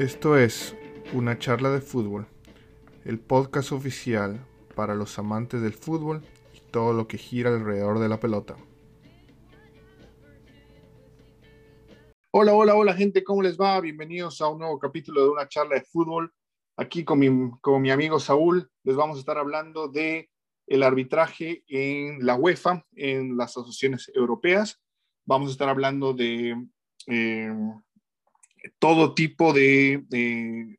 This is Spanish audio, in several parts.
Esto es Una charla de fútbol, el podcast oficial para los amantes del fútbol y todo lo que gira alrededor de la pelota. Hola, hola, hola gente, ¿cómo les va? Bienvenidos a un nuevo capítulo de Una charla de fútbol. Aquí con mi, con mi amigo Saúl les vamos a estar hablando de el arbitraje en la UEFA, en las asociaciones europeas. Vamos a estar hablando de eh, todo tipo de,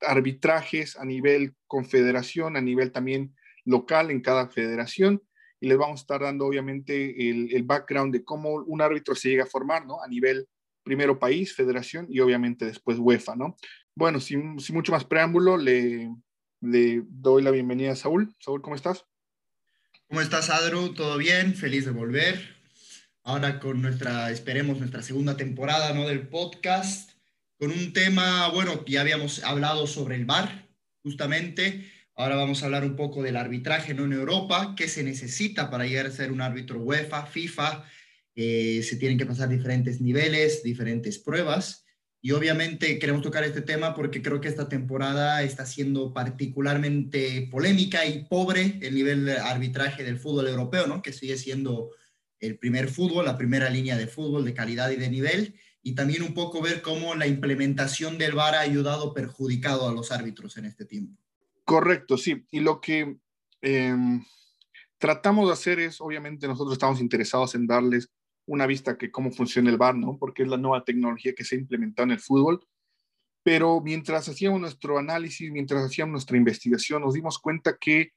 arbitrajes a nivel confederación, a nivel también local en cada federación. Y les vamos a estar dando obviamente el, background de cómo un árbitro se llega a formar, ¿no? A nivel primero país, federación y obviamente después UEFA, ¿no? Bueno, sin, mucho más preámbulo, le, le doy la bienvenida a Saúl. Saúl, ¿cómo estás? ¿Cómo estás, Adru? ¿Todo bien? Feliz de volver. Ahora con nuestra, esperemos, nuestra segunda temporada, ¿no? Del podcast con un tema, bueno, ya habíamos hablado sobre el VAR, justamente. Ahora vamos a hablar un poco del arbitraje ¿no? en Europa, qué se necesita para llegar a ser un árbitro UEFA, FIFA. Eh, se tienen que pasar diferentes niveles, diferentes pruebas. Y obviamente queremos tocar este tema porque creo que esta temporada está siendo particularmente polémica y pobre el nivel de arbitraje del fútbol europeo, ¿no? Que sigue siendo el primer fútbol, la primera línea de fútbol de calidad y de nivel y también un poco ver cómo la implementación del VAR ha ayudado o perjudicado a los árbitros en este tiempo. Correcto, sí. Y lo que em, tratamos de hacer es, obviamente, nosotros estamos interesados en darles una vista que cómo funciona el VAR, ¿no? Porque es la nueva tecnología que se ha implementado en el fútbol. Pero mientras hacíamos nuestro análisis, mientras hacíamos nuestra investigación, nos dimos cuenta que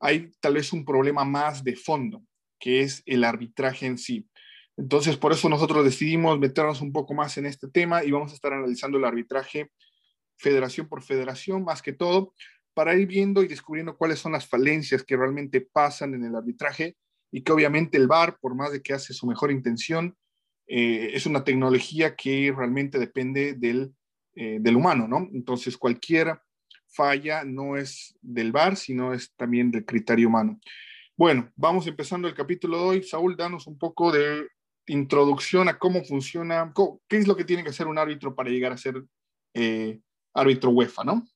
hay tal vez un problema más de fondo, que es el arbitraje en sí. Entonces, por eso nosotros decidimos meternos un poco más en este tema y vamos a estar analizando el arbitraje federación por federación, más que todo, para ir viendo y descubriendo cuáles son las falencias que realmente pasan en el arbitraje y que obviamente el VAR, por más de que hace su mejor intención, eh, es una tecnología que realmente depende del, eh, del humano, ¿no? Entonces, cualquier falla no es del VAR, sino es también del criterio humano. Bueno, vamos empezando el capítulo de hoy. Saúl, danos un poco de introducción a cómo funciona, qué es lo que tiene que hacer un árbitro para llegar a ser eh, árbitro UEFA, ¿no?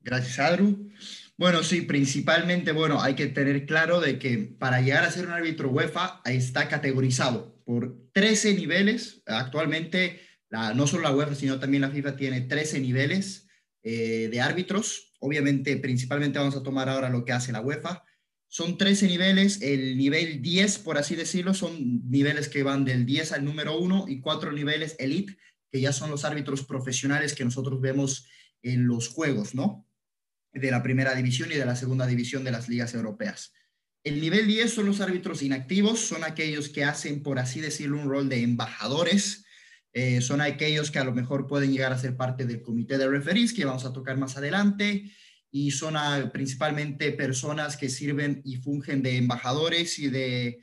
Gracias, Adru. Bueno, sí, principalmente, bueno, hay que tener claro de que para llegar a ser un árbitro UEFA está categorizado por 13 niveles. Actualmente, no solo la UEFA, sino también la FIFA tiene 13 niveles eh, de árbitros. Obviamente, principalmente vamos a tomar ahora lo que hace la UEFA. Son 13 niveles, el nivel 10, por así decirlo, son niveles que van del 10 al número 1 y cuatro niveles elite, que ya son los árbitros profesionales que nosotros vemos en los juegos, ¿no? De la primera división y de la segunda división de las ligas europeas. El nivel 10 son los árbitros inactivos, son aquellos que hacen, por así decirlo, un rol de embajadores, eh, son aquellos que a lo mejor pueden llegar a ser parte del comité de referees, que vamos a tocar más adelante, y son principalmente personas que sirven y fungen de embajadores y de,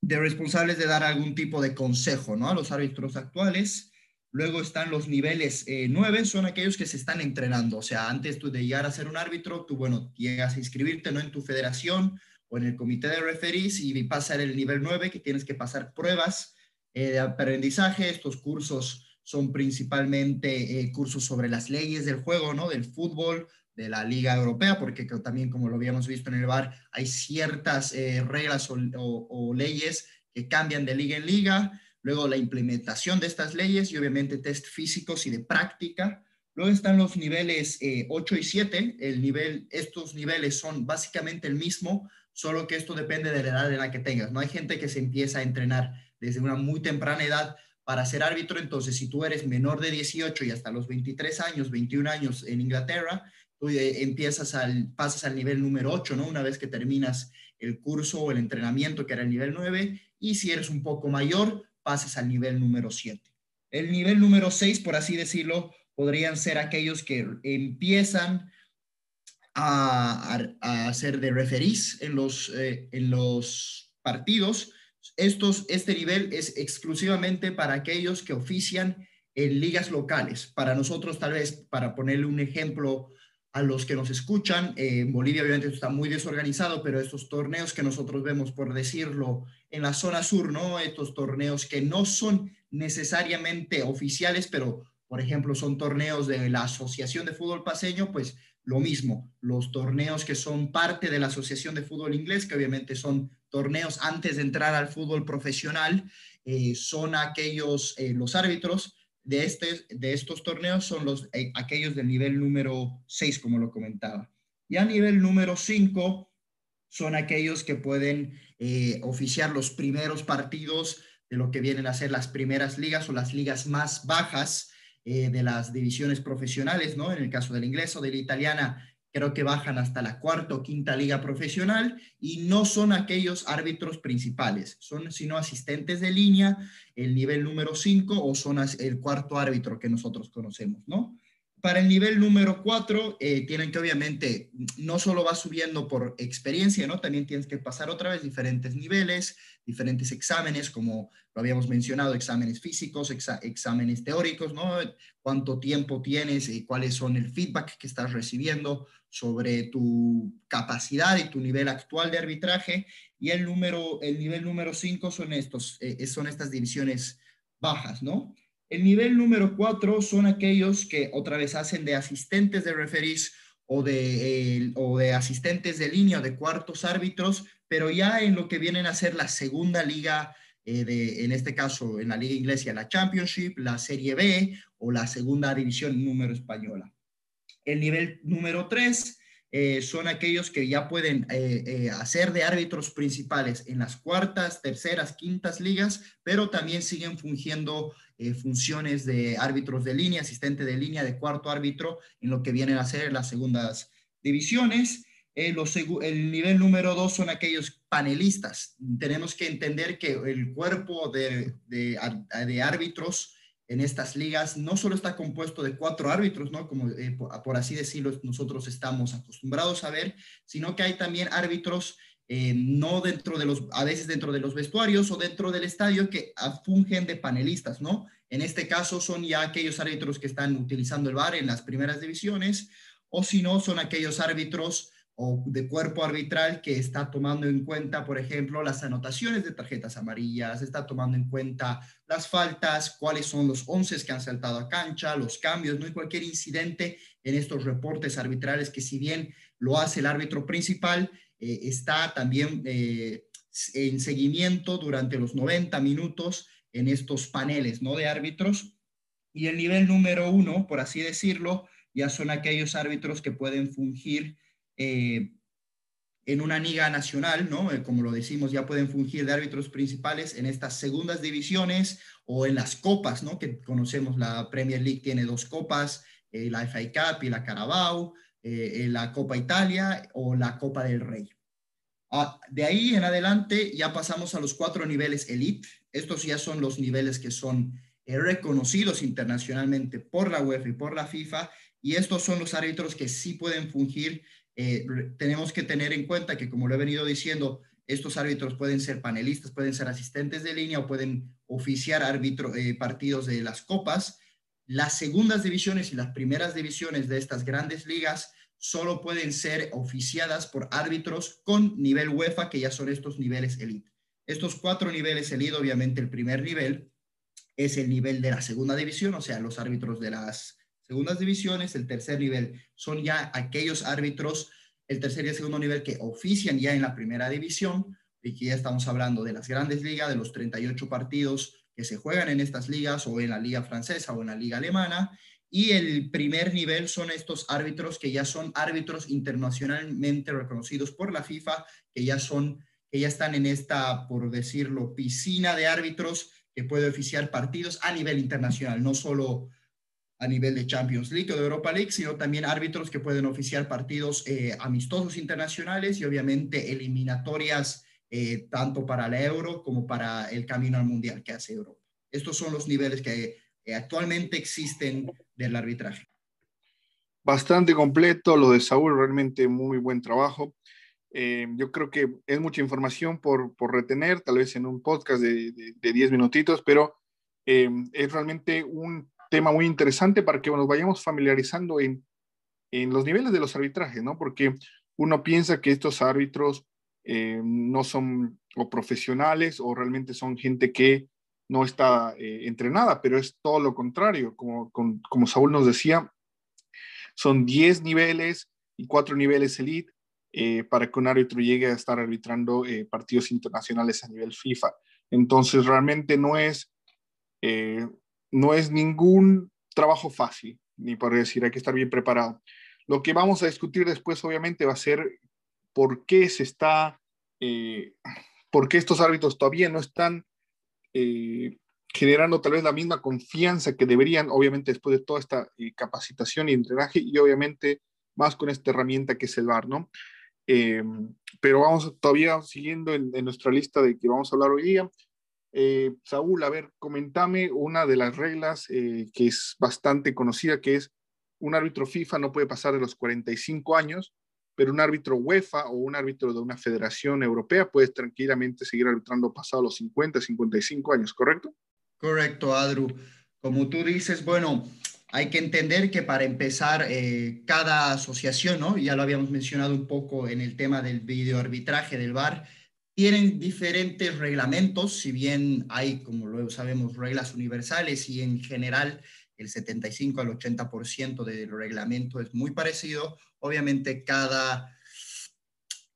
de responsables de dar algún tipo de consejo ¿no? a los árbitros actuales. Luego están los niveles eh, son aquellos que se están entrenando. O sea, antes tú de llegar a ser un árbitro, tú, bueno, llegas a inscribirte ¿no? en tu federación o en el comité de referees y pasar el nivel 9, que tienes que pasar pruebas eh, de aprendizaje. Estos cursos son principalmente eh, cursos sobre las leyes del juego, ¿no? Del fútbol, de la Liga Europea, porque también, como lo habíamos visto en el VAR, hay ciertas eh, reglas o, leyes que cambian de liga en liga, luego la implementación de estas leyes y obviamente test físicos y de práctica. Luego están los niveles 8 eh, y 7. El nivel, estos niveles son básicamente el mismo, solo que esto depende de la edad en la que tengas. No hay gente que se empieza a entrenar desde una muy temprana edad para ser árbitro. Entonces, si tú eres menor de 18 y hasta los 23 años, 21 años en Inglaterra, eh, empiezas al, pasas al nivel número 8, ¿no? Una vez que terminas el curso o el entrenamiento que era el nivel 9, y si eres un poco mayor, pasas al nivel número 7. El nivel número 6, por así decirlo, podrían ser aquellos que empiezan a, a, ser de referís en los, eh, en los partidos. Estos, este nivel es exclusivamente para aquellos que ofician en ligas locales. Para nosotros, tal vez, para ponerle un ejemplo a los que nos escuchan. Eh, en Bolivia obviamente está muy desorganizado, pero estos torneos que nosotros vemos, por decirlo, en la zona sur, ¿no? Estos torneos que no son necesariamente oficiales, pero por ejemplo, son torneos de la Asociación de Fútbol Paseño, pues lo mismo, los torneos que son parte de la Asociación de Fútbol Inglés, que obviamente son torneos antes de entrar al fútbol profesional, eh, son aquellos, eh, los árbitros de, este, de estos torneos son los, eh, aquellos del nivel número 6, como lo comentaba. Y a nivel número 5 son aquellos que pueden oficiar los primeros partidos de lo que vienen a ser las primeras ligas o las ligas más bajas eh, de las divisiones profesionales, ¿no? En el caso del inglés o de la italiana, creo que bajan hasta la cuarta o quinta liga profesional y no son aquellos árbitros principales, son sino asistentes de línea, el nivel número 5 o son el cuarto árbitro que nosotros conocemos, ¿no? Para el nivel número 4, eh, tienen que obviamente, no solo va subiendo por experiencia, ¿no? También tienes que pasar otra vez diferentes niveles, diferentes exámenes, como lo habíamos mencionado, exámenes físicos, exámenes teóricos, ¿no? Cuánto tiempo tienes y cuáles son el feedback que estás recibiendo sobre tu capacidad y tu nivel actual de arbitraje. Y el, número, el nivel número 5 son, estos, eh, son estas divisiones bajas, ¿no? El nivel número cuatro son aquellos que otra vez hacen de asistentes de referees o de, o de asistentes de línea o de cuartos árbitros, pero ya en lo que vienen a ser la segunda liga, eh, de, en este caso en la liga inglesa, la Championship, la Serie B o la segunda división número española. El nivel número tres eh, son aquellos que ya pueden eh, hacer de árbitros principales en las cuartas, terceras, quintas ligas, pero también siguen fungiendo eh, funciones de árbitros de línea, asistente de línea, de cuarto árbitro, en lo que vienen a ser las segundas divisiones. Eh, el nivel número dos son aquellos panelistas. Tenemos que entender que el cuerpo de, árbitros en estas ligas no solo está compuesto de cuatro árbitros, ¿no? Como eh, por, así decirlo, nosotros estamos acostumbrados a ver, sino que hay también árbitros eh, no dentro de los, a veces dentro de los vestuarios o dentro del estadio que fungen de panelistas, ¿no? En este caso son ya aquellos árbitros que están utilizando el VAR en las primeras divisiones, o si no, son aquellos árbitros o de cuerpo arbitral que está tomando en cuenta, por ejemplo, las anotaciones de tarjetas amarillas, está tomando en cuenta las faltas, cuáles son los once que han saltado a cancha, los cambios, no hay cualquier incidente en estos reportes arbitrales que si bien lo hace el árbitro principal, eh, está también eh, en seguimiento durante los 90 minutos en estos paneles ¿no? de árbitros. Y el nivel número uno, por así decirlo, ya son aquellos árbitros que pueden fungir eh, en una liga nacional, ¿no? como lo decimos, ya pueden fungir de árbitros principales en estas segundas divisiones o en las copas, ¿no? que conocemos, la Premier League tiene dos copas, la FA Cup y la Carabao, eh, la Copa Italia o la Copa del Rey. Ah, de ahí en adelante ya pasamos a los cuatro niveles elite. Estos ya son los niveles que son eh, reconocidos internacionalmente por la UEFA y por la FIFA. Y estos son los árbitros que sí pueden fungir. Eh, tenemos que tener en cuenta que, como lo he venido diciendo, estos árbitros pueden ser panelistas, pueden ser asistentes de línea o pueden oficiar árbitro, partidos de las copas. Las segundas divisiones y las primeras divisiones de estas grandes ligas solo pueden ser oficiadas por árbitros con nivel UEFA, que ya son estos niveles elite. Estos cuatro niveles elite, obviamente el primer nivel es el nivel de la segunda división, o sea, los árbitros de las segundas divisiones. El tercer nivel son ya aquellos árbitros, el tercer y el segundo nivel que ofician ya en la primera división, y que ya estamos hablando de las grandes ligas, de los 38 partidos que se juegan en estas ligas o en la liga francesa o en la liga alemana. Y el primer nivel son estos árbitros que ya son árbitros internacionalmente reconocidos por la FIFA, que ya son, que están en esta, por decirlo, piscina de árbitros que puede oficiar partidos a nivel internacional, no solo a nivel de Champions League o de Europa League, sino también árbitros que pueden oficiar partidos eh, amistosos internacionales y obviamente eliminatorias eh, tanto para la Euro como para el camino al Mundial que hace Europa. Estos son los niveles que eh, actualmente existen del arbitraje. Bastante completo lo de Saúl, realmente muy buen trabajo. Eh, yo creo que es mucha información por, por, retener, tal vez en un podcast de, de, 10 minutitos, pero eh, es realmente un tema muy interesante para que nos vayamos familiarizando en, en los niveles de los arbitrajes, ¿no? Porque uno piensa que estos árbitros no son o profesionales o realmente son gente que no está eh, entrenada, pero es todo lo contrario. Como, como Saúl nos decía, son 10 niveles y 4 niveles elite eh, para que un árbitro llegue a estar arbitrando eh, partidos internacionales a nivel FIFA. Entonces, realmente no es, no es ningún trabajo fácil, ni por decir, hay que estar bien preparado. Lo que vamos a discutir después, obviamente, va a ser por qué se está, por qué estos árbitros todavía no están eh, generando tal vez la misma confianza que deberían, obviamente después de toda esta eh, capacitación y entrenaje y obviamente más con esta herramienta que es el VAR, ¿no? Eh, pero vamos todavía siguiendo en, nuestra lista de que vamos a hablar hoy día. Saúl, a ver, comentame una de las reglas que es bastante conocida, que es un árbitro FIFA no puede pasar de los 45 años pero un árbitro UEFA o un árbitro de una federación europea puede tranquilamente seguir arbitrando pasado los 50, 55 años, ¿correcto? Correcto, Adru. Como tú dices, bueno, hay que entender que para empezar, eh, cada asociación, ¿no? Ya lo habíamos mencionado un poco en el tema del videoarbitraje del VAR, tienen diferentes reglamentos, si bien hay, como luego sabemos, reglas universales y en general el 75 al 80% del reglamento es muy parecido. Obviamente cada,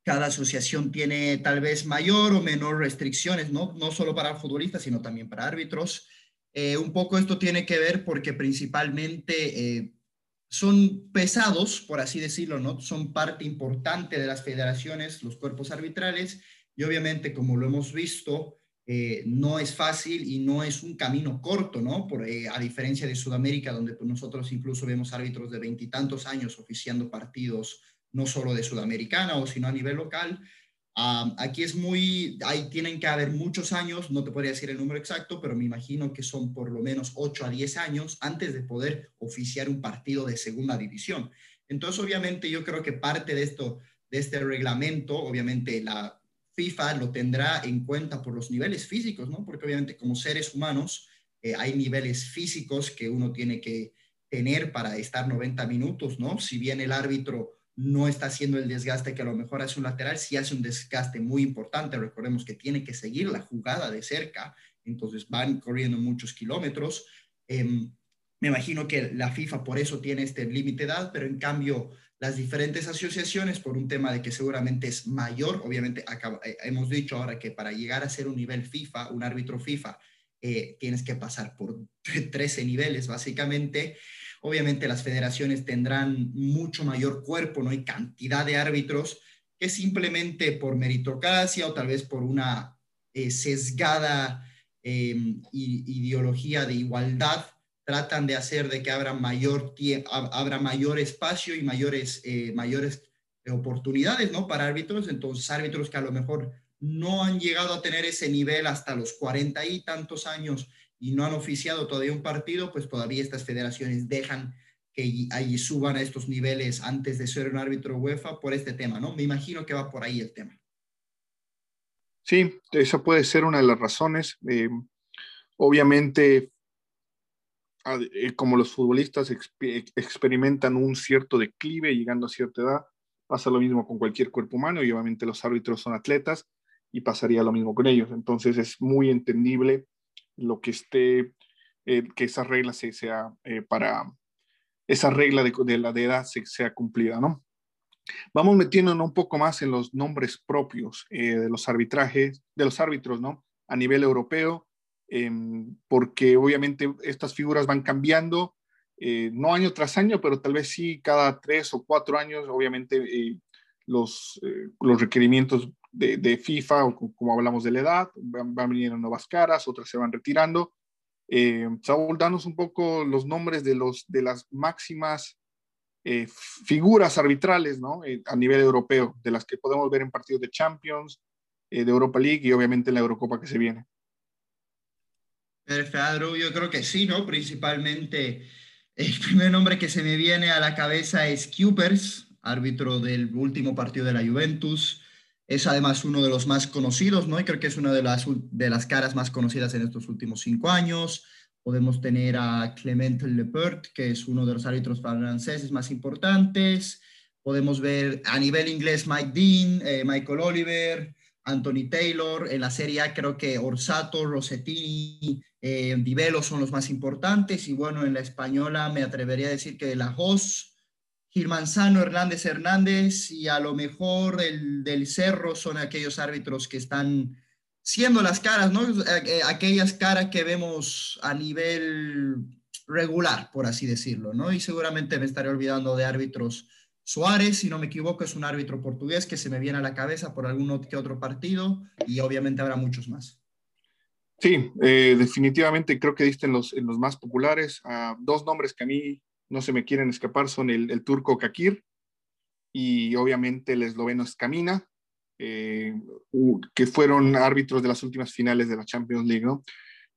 cada asociación tiene tal vez mayor o menor restricciones, ¿no? No solo para futbolistas, sino también para árbitros. Eh, un poco esto tiene que ver porque principalmente eh, son pesados, por así decirlo, ¿no? Son parte importante de las federaciones, los cuerpos arbitrales, y obviamente, como lo hemos visto, eh, no es fácil y no es un camino corto, ¿no? Por, eh, a diferencia de Sudamérica, donde pues, nosotros incluso vemos árbitros de veintitantos años oficiando partidos, no solo de Sudamericana, o sino a nivel local. aquí es muy, ahí tienen que haber muchos años, no te podría decir el número exacto, pero me imagino que son por lo menos 8 a 10 años antes de poder oficiar un partido de segunda división. Entonces, obviamente, yo creo que parte de esto, de este reglamento, obviamente la, FIFA lo tendrá en cuenta por los niveles físicos, ¿no? Porque obviamente como seres humanos eh, hay niveles físicos que uno tiene que tener para estar 90 minutos, ¿no? Si bien el árbitro no está haciendo el desgaste que a lo mejor hace un lateral, sí hace un desgaste muy importante. Recordemos que tiene que seguir la jugada de cerca, entonces van corriendo muchos kilómetros. Em, me imagino que la FIFA por eso tiene este límite de edad, pero en cambio las diferentes asociaciones por un tema de que seguramente es mayor. Obviamente, eh, hemos dicho ahora que para llegar a ser un nivel FIFA, un árbitro FIFA, eh, tienes que pasar por 13 niveles, básicamente. Obviamente, las federaciones tendrán mucho mayor cuerpo, ¿no? hay cantidad de árbitros que simplemente por meritocracia o tal vez por una eh, sesgada em, ideología de igualdad, tratan de hacer de que abra mayor, abra mayor espacio y mayores, eh, mayores oportunidades ¿no? para árbitros. Entonces, árbitros que a lo mejor no han llegado a tener ese nivel hasta los cuarenta y tantos años y no han oficiado todavía un partido, pues todavía estas federaciones dejan que ahí suban a estos niveles antes de ser un árbitro UEFA por este tema, ¿no? Me imagino que va por ahí el tema. Sí, esa puede ser una de las razones. Eh, obviamente, eh, como los futbolistas experimentan un cierto declive llegando a cierta edad, pasa lo mismo con cualquier cuerpo humano y obviamente los árbitros son atletas y pasaría lo mismo con ellos. Entonces es muy entendible lo que esté, eh, que esa regla se, sea eh, para, esa regla de, la de edad se, sea cumplida, ¿no? Vamos metiéndonos un poco más en los nombres propios de los arbitrajes, de los árbitros, ¿no? A nivel europeo, Em, porque obviamente estas figuras van cambiando, eh, no año tras año, pero tal vez sí cada tres o cuatro años, obviamente eh, los, eh, los requerimientos de, FIFA, o como hablamos de la edad, van, van viniendo nuevas caras, otras se van retirando. Saúl, danos un poco los nombres de, los, de las máximas figuras arbitrales ¿no? a nivel europeo, de las que podemos ver en partidos de Champions, de Europa League y obviamente en la Eurocopa que se viene. Perfecto, yo creo que sí, ¿no? Principalmente el primer nombre que se me viene a la cabeza es Cupers, árbitro del último partido de la Juventus. Es además uno de los más conocidos, ¿no? Y creo que es una de las, de las caras más conocidas en estos últimos cinco años. Podemos tener a Clement Lepert, que es uno de los árbitros franceses más importantes. Podemos ver a nivel inglés Mike Dean, eh, Michael Oliver, Anthony Taylor, en la Serie A creo que Orsato, Rossettini, eh, Divelo son los más importantes y bueno, en la española me atrevería a decir que la Jos, Gilmanzano, Hernández Hernández y a lo mejor el del Cerro son aquellos árbitros que están siendo las caras, ¿no? Eh, aquellas caras que vemos a nivel regular, por así decirlo, ¿no? Y seguramente me estaré olvidando de árbitros Suárez, si no me equivoco, es un árbitro portugués que se me viene a la cabeza por algún que otro partido y obviamente habrá muchos más. Sí, eh, definitivamente creo que diste en los, más populares. Uh, dos nombres que a mí no se me quieren escapar son el, turco Kakir y obviamente el esloveno Scamina, eh, que fueron árbitros de las últimas finales de la Champions League.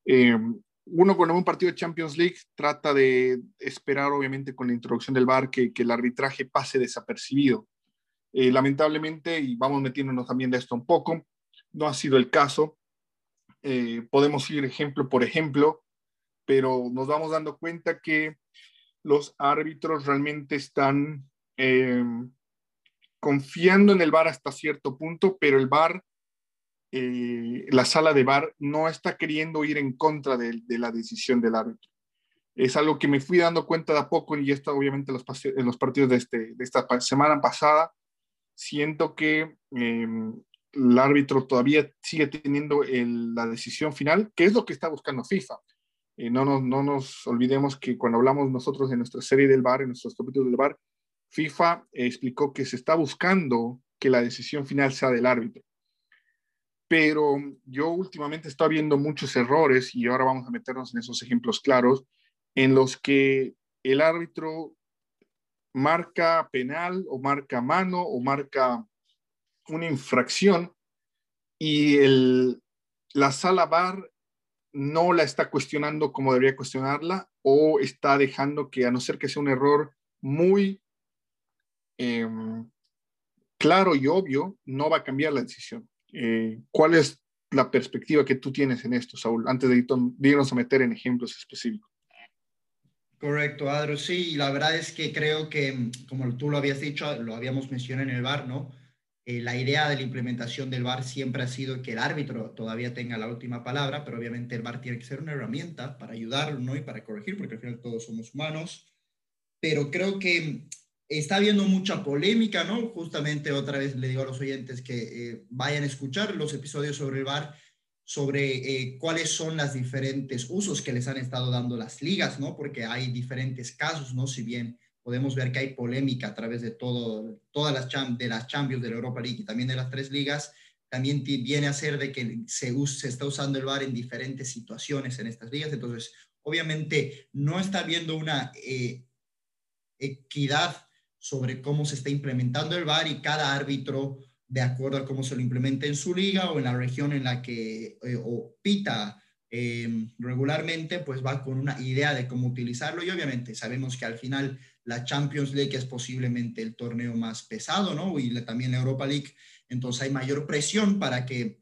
Eh, uno cuando un partido de Champions League trata de esperar, obviamente, con la introducción del VAR, que, el arbitraje pase desapercibido. Eh, lamentablemente, y vamos metiéndonos también de esto un poco, no ha sido el caso. Eh, podemos ir ejemplo por ejemplo, pero nos vamos dando cuenta que los árbitros realmente están eh, confiando en el VAR hasta cierto punto, pero el VAR eh, la sala de bar no está queriendo ir en contra de, la decisión del árbitro. Es algo que me fui dando cuenta de a poco y esto obviamente los, en los partidos de, este, de esta semana pasada. Siento que em, el árbitro todavía sigue teniendo la decisión final, que es lo que está buscando FIFA. Eh, no, nos, no nos olvidemos que cuando hablamos nosotros de nuestra serie del bar, en nuestros capítulos del bar, FIFA explicó que se está buscando que la decisión final sea del árbitro pero yo últimamente estoy viendo muchos errores y ahora vamos a meternos en esos ejemplos claros en los que el árbitro marca penal o marca mano o marca una infracción y el, la sala bar no la está cuestionando como debería cuestionarla o está dejando que a no ser que sea un error muy em, claro y obvio, no va a cambiar la decisión. Eh, ¿Cuál es la perspectiva que tú tienes en esto, Saúl, antes de, irnos a meter en ejemplos específicos? Correcto, Adro. Sí, la verdad es que creo que, como tú lo habías dicho, lo habíamos mencionado en el VAR, ¿no? Eh, la idea de la implementación del VAR siempre ha sido que el árbitro todavía tenga la última palabra, pero obviamente el VAR tiene que ser una herramienta para ayudar, ¿no? Y para corregir, porque al final todos somos humanos. Pero creo que Está habiendo mucha polémica, ¿no? Justamente otra vez le digo a los oyentes que eh, vayan a escuchar los episodios sobre el VAR, sobre eh, cuáles son los diferentes usos que les han estado dando las ligas, ¿no? Porque hay diferentes casos, ¿no? Si bien podemos ver que hay polémica a través de todo, todas las, de las Champions de la Europa League y también de las tres ligas, también viene a ser de que se, se está usando el VAR en diferentes situaciones en estas ligas. Entonces, obviamente, no está habiendo una eh, equidad sobre cómo se está implementando el VAR y cada árbitro, de acuerdo a cómo se lo implementa en su liga o en la región en la que eh, o pita em, regularmente, pues va con una idea de cómo utilizarlo y obviamente sabemos que al final la Champions League es posiblemente el torneo más pesado, ¿no? Y también la Europa League, entonces hay mayor presión para que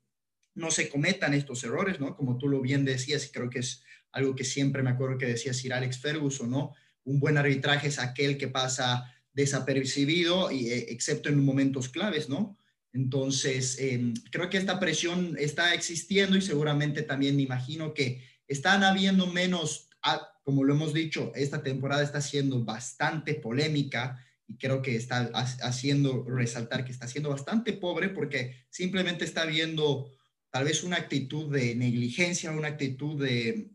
no se cometan estos errores, ¿no? Como tú lo bien decías y creo que es algo que siempre me acuerdo que decía Sir Alex Ferguson, ¿no? Un buen arbitraje es aquel que pasa desapercibido, y, eh, excepto en momentos claves, ¿no? Entonces, em, creo que esta presión está existiendo y seguramente también me imagino que están habiendo menos, ah, como lo hemos dicho, esta temporada está siendo bastante polémica y creo que está haciendo resaltar que está siendo bastante pobre porque simplemente está viendo tal vez una actitud de negligencia, una actitud de,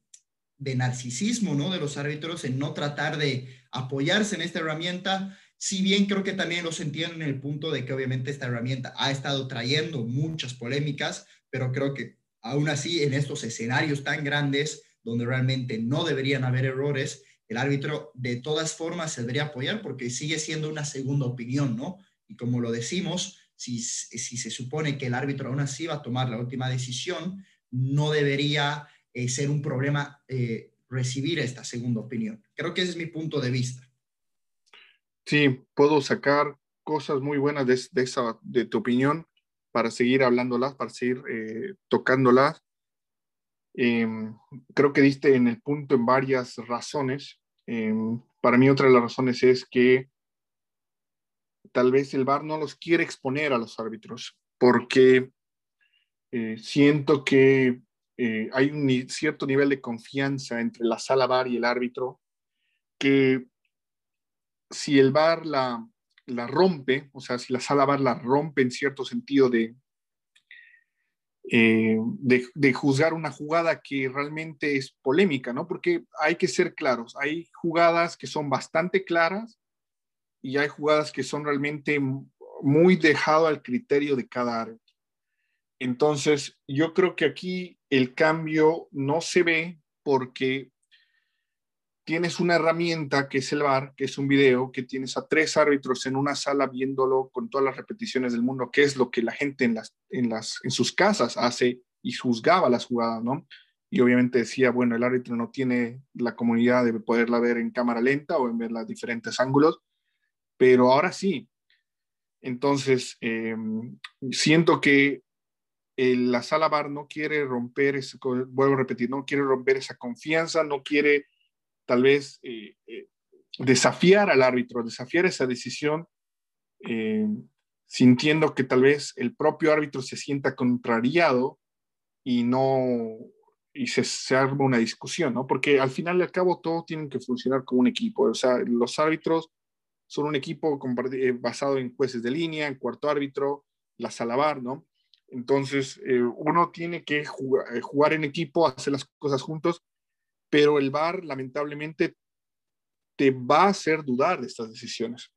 de narcisismo, ¿no? De los árbitros en no tratar de apoyarse en esta herramienta si bien creo que también los entiendo en el punto de que obviamente esta herramienta ha estado trayendo muchas polémicas, pero creo que aún así en estos escenarios tan grandes donde realmente no deberían haber errores, el árbitro de todas formas se debería apoyar porque sigue siendo una segunda opinión, ¿no? Y como lo decimos, si, si se supone que el árbitro aún así va a tomar la última decisión, no debería eh, ser un problema eh, recibir esta segunda opinión. Creo que ese es mi punto de vista. Sí, puedo sacar cosas muy buenas de, esa, de tu opinión para seguir hablándolas, para seguir eh, tocándolas. Em, creo que diste en el punto en varias razones. Em, para mí otra de las razones es que tal vez el VAR no los quiere exponer a los árbitros, porque eh, siento que eh, hay un cierto nivel de confianza entre la sala VAR y el árbitro, que si el VAR la, la rompe, o sea, si la sala VAR la rompe en cierto sentido de, eh, de, juzgar una jugada que realmente es polémica, ¿no? Porque hay que ser claros, hay jugadas que son bastante claras y hay jugadas que son realmente muy dejado al criterio de cada árbitro. Entonces, yo creo que aquí el cambio no se ve porque tienes una herramienta que es el VAR, que es un video, que tienes a tres árbitros en una sala viéndolo con todas las repeticiones del mundo, que es lo que la gente en, las, en, las, en sus casas hace y juzgaba las jugadas, ¿no? Y obviamente decía, bueno, el árbitro no tiene la comunidad de poderla ver en cámara lenta o en ver los diferentes ángulos, pero ahora sí. Entonces, em, siento que la sala VAR no quiere romper, vuelvo a repetir, no quiere romper esa confianza, no quiere tal vez eh, eh, desafiar al árbitro, desafiar esa decisión, eh, sintiendo que tal vez el propio árbitro se sienta contrariado y no y se, se arma una discusión, ¿no? Porque al final y al cabo todos tienen que funcionar como un equipo, o sea, los árbitros son un equipo basado en jueces de línea, en cuarto árbitro, la salabar, ¿no? Entonces, uno tiene que jugar, jugar, en equipo, hacer las cosas juntos pero el VAR lamentablemente te va a hacer dudar de estas decisiones.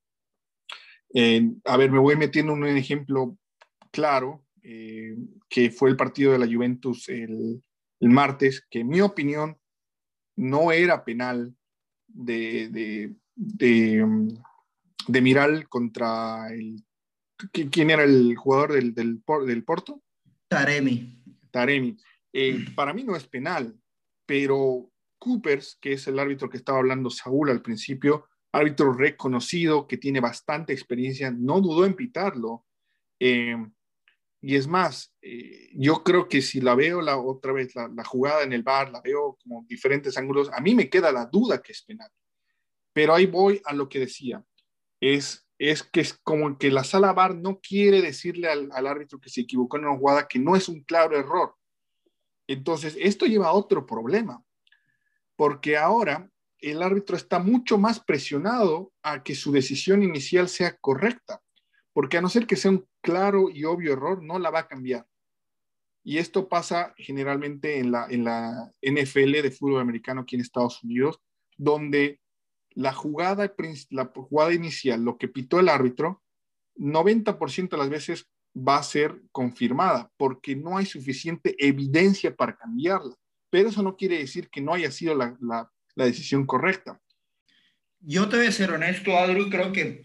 a ver, me voy metiendo en un ejemplo claro, eh, que fue el partido de la Juventus el, martes, que en mi opinión no era penal de, de, de, Miral contra el... ¿Quién era el jugador del, del, del Porto? Taremi. Taremi. Eh, para mí no es penal, pero Coopers, que es el árbitro que estaba hablando Saúl al principio, árbitro reconocido que tiene bastante experiencia, no dudó en pitarlo. Eh, y es más, eh, yo creo que si la veo la otra vez, la, jugada en el bar, la veo como diferentes ángulos, a mí me queda la duda que es penal. Pero ahí voy a lo que decía. Es, es que es como que la sala bar no quiere decirle al, al árbitro que se equivocó en una jugada que no es un claro error. Entonces, esto lleva a otro problema porque ahora el árbitro está mucho más presionado a que su decisión inicial sea correcta, porque a no ser que sea un claro y obvio error, no la va a cambiar. Y esto pasa generalmente en la, NFL de fútbol americano aquí en Estados Unidos, donde la jugada inicial, lo que pitó el árbitro, 90% de las veces va a ser confirmada, porque no hay suficiente evidencia para cambiarla pero eso no quiere decir que no haya sido la, decisión correcta. Yo te voy a ser honesto, Adri, creo que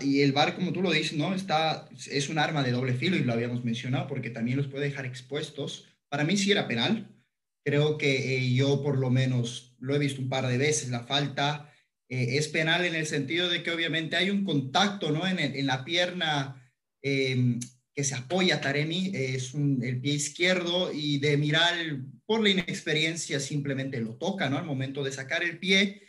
y el VAR, como tú lo dices, ¿no? Está, es un arma de doble filo y lo habíamos mencionado porque también los puede dejar expuestos. Para mí sí era penal. Creo que eh, yo por lo menos lo he visto un par de veces. La falta eh, es penal en el sentido de que obviamente hay un contacto, ¿no? En, en la pierna em, que se apoya Taremi, es el pie izquierdo y de mirar por la inexperiencia simplemente lo toca, ¿no? Al momento de sacar el pie.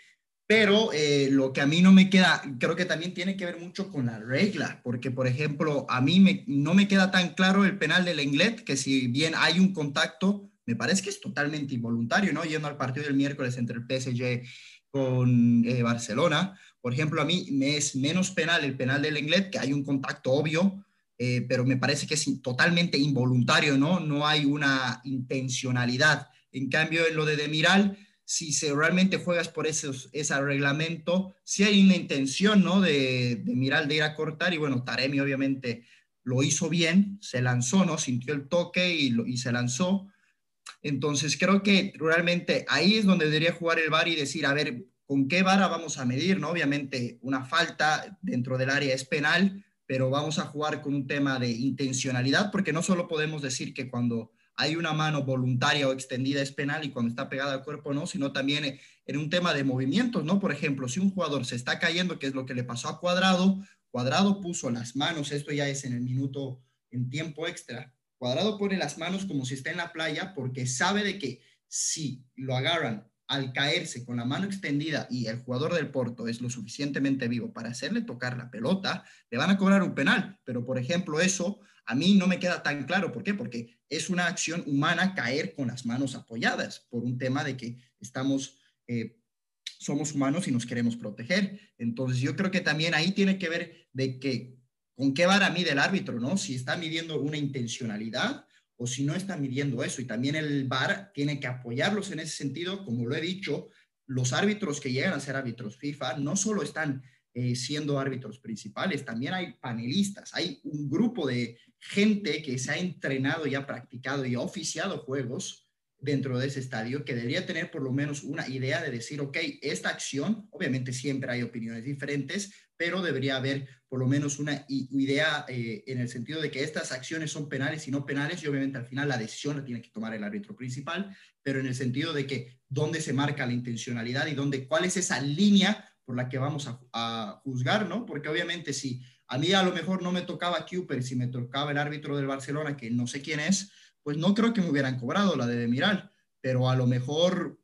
Pero eh, lo que a mí no me queda, creo que también tiene que ver mucho con la regla, porque por ejemplo, a mí me, no me queda tan claro el penal del Englet, que si bien hay un contacto, me parece que es totalmente involuntario, ¿no? Yendo al partido del miércoles entre el PSG con eh, Barcelona, por ejemplo, a mí me es menos penal el penal del Englet, que hay un contacto obvio, eh, pero me parece que es totalmente involuntario, ¿no? No hay una intencionalidad. En cambio, en lo de Demiral, si realmente juegas por esos, ese reglamento, sí hay una intención, ¿no? De, Demiral de ir a cortar y bueno, Taremi obviamente lo hizo bien, se lanzó, ¿no? Sintió el toque y, y se lanzó. Entonces creo que realmente ahí es donde debería jugar el VAR y decir, a ver, ¿con qué vara vamos a medir? ¿no? Obviamente una falta dentro del área es penal, pero vamos a jugar con un tema de intencionalidad, porque no solo podemos decir que cuando hay una mano voluntaria o extendida es penal y cuando está pegada al cuerpo no, sino también en un tema de movimientos, ¿no? Por ejemplo, si un jugador se está cayendo, que es lo que le pasó a Cuadrado, Cuadrado puso las manos, esto ya es en el minuto en tiempo extra, Cuadrado pone las manos como si está en la playa porque sabe de que si lo agarran al caerse con la mano extendida y el jugador del Porto es lo suficientemente vivo para hacerle tocar la pelota, le van a cobrar un penal. Pero, por ejemplo, eso A mí no me queda tan claro. ¿Por qué? Porque es una acción humana caer con las manos apoyadas por un tema de que estamos, eh, somos humanos y nos queremos proteger. Entonces yo creo que también ahí tiene que ver de que con qué vara mide el árbitro, ¿no? Si está midiendo una intencionalidad o si no está midiendo eso. Y también el VAR tiene que apoyarlos en ese sentido. Como lo he dicho, los árbitros que llegan a ser árbitros FIFA no solo están eh, siendo árbitros principales, también hay panelistas, hay un grupo de gente que se ha entrenado y ha practicado y ha oficiado juegos dentro de ese estadio que debería tener por lo menos una idea de decir, ok, esta acción, obviamente siempre hay opiniones diferentes, pero debería haber por lo menos una idea eh, en el sentido de que estas acciones son penales y no penales y obviamente al final la decisión la tiene que tomar el árbitro principal, pero en el sentido de que dónde se marca la intencionalidad y dónde, cuál es esa línea por la que vamos a, a juzgar, ¿no? Porque obviamente si a mí a lo mejor no me tocaba Cooper, si me tocaba el árbitro del Barcelona, que no sé quién es, pues no creo que me hubieran cobrado la de Demiral, pero a lo mejor,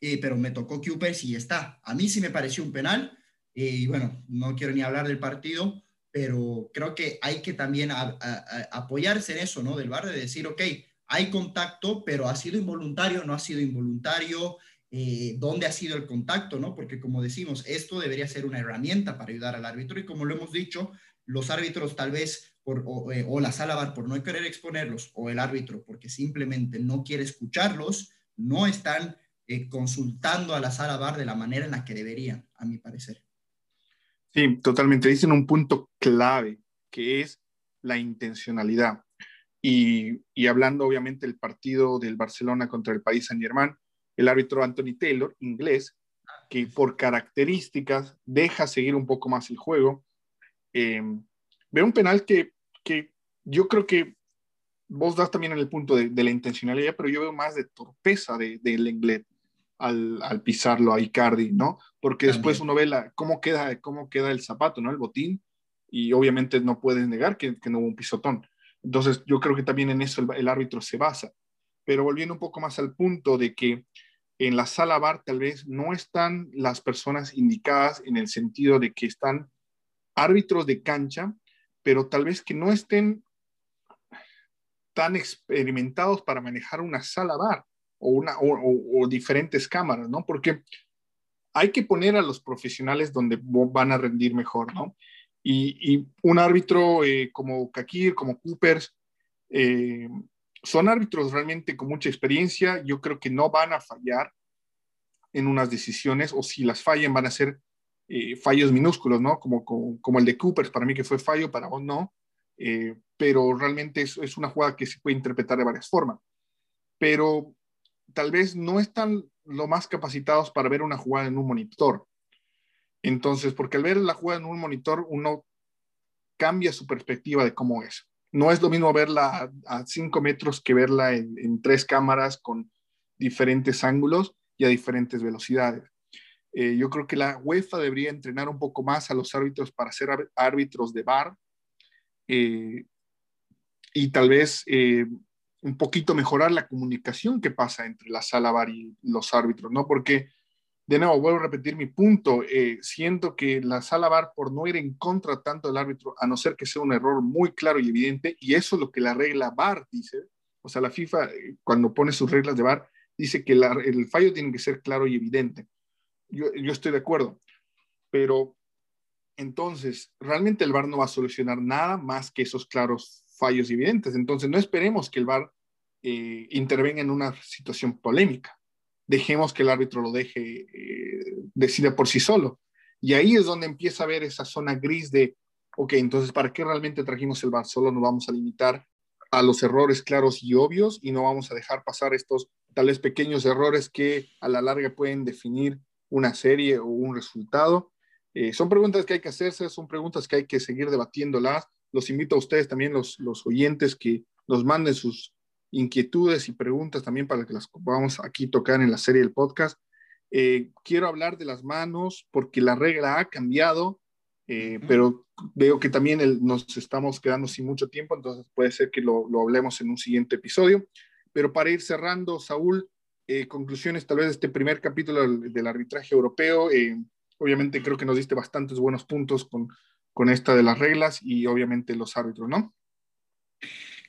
eh, pero me tocó Cooper si está. A mí sí me pareció un penal, y bueno, no quiero ni hablar del partido, pero creo que hay que también apoyarse en eso, ¿no? Del bar, de decir, ok, hay contacto, pero ha sido involuntario, no ha sido involuntario, eh, dónde ha sido el contacto, ¿no? Porque como decimos, esto debería ser una herramienta para ayudar al árbitro y como lo hemos dicho, los árbitros tal vez eh, o, la sala bar por no querer exponerlos, o el árbitro porque simplemente no quiere escucharlos, no están eh, consultando a la sala bar de la manera en la que deberían, a mi parecer. Sí, totalmente. Dicen un punto clave, que es la intencionalidad. Y, y hablando obviamente del partido del Barcelona contra el país San Germán, el árbitro Anthony Taylor, inglés, que por características deja seguir un poco más el juego. Eh, ve un penal que que yo creo que vos das también en el punto de, la intencionalidad, pero yo veo más de torpeza del de, Lenglet al, al, pisarlo a Icardi, ¿no? Porque después uno ve la, cómo, queda, cómo queda el zapato, ¿no? El botín, y obviamente no puedes negar que, que no hubo un pisotón. Entonces yo creo que también en eso el, el, árbitro se basa. Pero volviendo un poco más al punto de que en la sala bar tal vez no están las personas indicadas en el sentido de que están árbitros de cancha pero tal vez que no estén tan experimentados para manejar una sala bar o, una, o, diferentes cámaras, ¿no? Porque hay que poner a los profesionales donde van a rendir mejor, ¿no? Y, un árbitro eh, como Kakir, como Coopers, eh, son árbitros realmente con mucha experiencia, yo creo que no van a fallar en unas decisiones, o si las fallan van a ser eh, fallos minúsculos, ¿no? Como, como, el de Cooper, para mí que fue fallo, para vos no, eh, pero realmente es, es, una jugada que se puede interpretar de varias formas. Pero tal vez no están lo más capacitados para ver una jugada en un monitor. Entonces, porque al ver la jugada en un monitor, uno cambia su perspectiva de cómo es. No es lo mismo verla a 5 metros que verla en, en tres cámaras con diferentes ángulos y a diferentes velocidades. Eh, yo creo que la UEFA debería entrenar un poco más a los árbitros para ser árbitros de bar eh, y tal vez eh, un poquito mejorar la comunicación que pasa entre la sala bar y los árbitros, ¿no? Porque, de nuevo, vuelvo a repetir mi punto, siento que la sala bar, por no ir en contra tanto del árbitro, a no ser que sea un error muy claro y evidente, y eso es lo que la regla bar dice, o sea, la FIFA cuando pone sus reglas de bar, dice que el fallo tiene que ser claro y evidente yo, estoy de acuerdo, pero entonces realmente el VAR no va a solucionar nada más que esos claros fallos evidentes. Entonces no esperemos que el VAR eh, intervenga en una situación polémica. Dejemos que el árbitro lo deje, eh, decida por sí solo. Y ahí es donde empieza a ver esa zona gris de, ok, entonces, ¿para qué realmente trajimos el VAR? Solo nos vamos a limitar a los errores claros y obvios y no vamos a dejar pasar estos tales pequeños errores que a la larga pueden definir una serie o un resultado. Eh, son preguntas que hay que hacerse, son preguntas que hay que seguir debatiéndolas. Los invito a ustedes también, los, los oyentes, que nos manden sus inquietudes y preguntas también para que las podamos aquí tocar en la serie del podcast. Eh, quiero hablar de las manos porque la regla ha cambiado, eh, pero veo que también nos estamos quedando sin mucho tiempo, entonces puede ser que lo, lo hablemos en un siguiente episodio. Pero para ir cerrando, Saúl, eh, conclusiones tal vez de este primer capítulo del, arbitraje europeo. Eh, obviamente creo que nos diste bastantes buenos puntos con, con esta de las reglas y obviamente los árbitros, ¿no?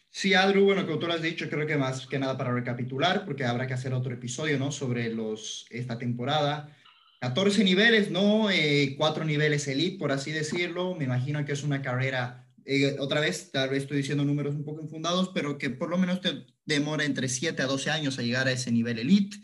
Sí, Adru, bueno, como tú lo has dicho, creo que más que nada para recapitular, porque habrá que hacer otro episodio, ¿no? Sobre los, esta temporada. 14 niveles, ¿no? Eh, cuatro niveles elite, por así decirlo. Me imagino que es una carrera, eh, otra vez, tal vez estoy diciendo números un poco infundados, pero que por lo menos te demora entre 7 a 12 años a llegar a ese nivel elite.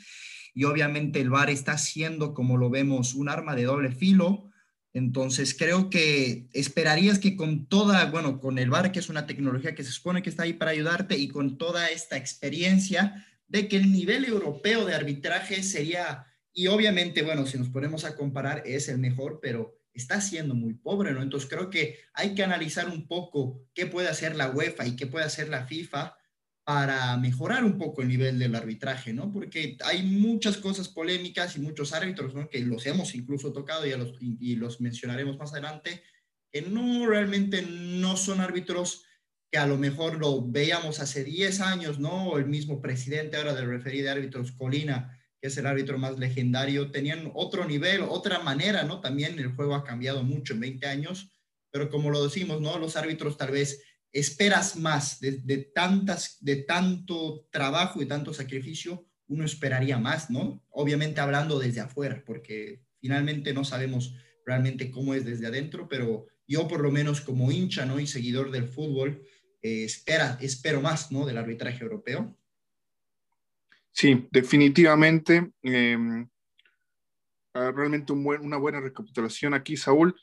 Y obviamente el VAR está siendo, como lo vemos, un arma de doble filo entonces, creo que esperarías que con toda, bueno, con el VAR, que es una tecnología que se supone que está ahí para ayudarte, y con toda esta experiencia, de que el nivel europeo de arbitraje sería, y obviamente, bueno, si nos ponemos a comparar, es el mejor, pero está siendo muy pobre, ¿no? Entonces, creo que hay que analizar un poco qué puede hacer la UEFA y qué puede hacer la FIFA para mejorar un poco el nivel del arbitraje, ¿no? Porque hay muchas cosas polémicas y muchos árbitros, ¿no? Que los hemos incluso tocado y, los, mencionaremos más adelante, que no realmente no son árbitros que a lo mejor lo veíamos hace 10 años, ¿no? El mismo presidente ahora del referido de árbitros, Colina, que es el árbitro más legendario, tenían otro nivel, otra manera, ¿no? También el juego ha cambiado mucho en 20 años, pero como lo decimos, ¿no? Los árbitros tal vez esperas más de, tantas, de tanto trabajo y tanto sacrificio, uno esperaría más, ¿no? Obviamente hablando desde afuera, porque finalmente no sabemos realmente cómo es desde adentro, pero yo por lo menos como hincha, ¿no? Y seguidor del fútbol, eh, espera, espero más, ¿no? Del arbitraje europeo. Sí, definitivamente. Em, ah, realmente una buena recapitulación aquí, Saúl.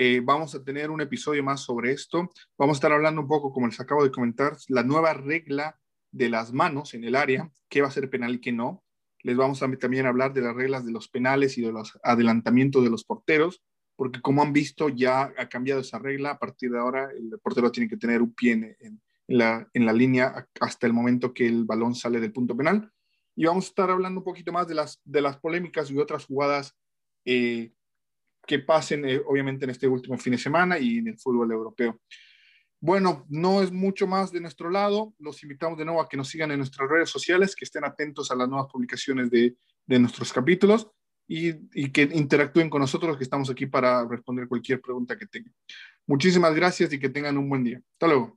Eh, vamos a tener un episodio más sobre esto. Vamos a estar hablando un poco, como les acabo de comentar, la nueva regla de las manos en el área, qué va a ser penal y qué no. Les vamos a también hablar de las reglas de los penales y de los adelantamientos de los porteros, porque como han visto ya ha cambiado esa regla. A partir de ahora el portero tiene que tener un pie en, la, en la línea hasta el momento que el balón sale del punto penal. Y vamos a estar hablando un poquito más de las, de las polémicas y otras jugadas eh, que pasen, eh, obviamente, en este último fin de semana y en el fútbol europeo. Bueno, no es mucho más de nuestro lado. Los invitamos de nuevo a que nos sigan en nuestras redes sociales, que estén atentos a las nuevas publicaciones de, de nuestros capítulos y, y, que interactúen con nosotros, que estamos aquí para responder cualquier pregunta que tengan. Muchísimas gracias y que tengan un buen día. Hasta luego.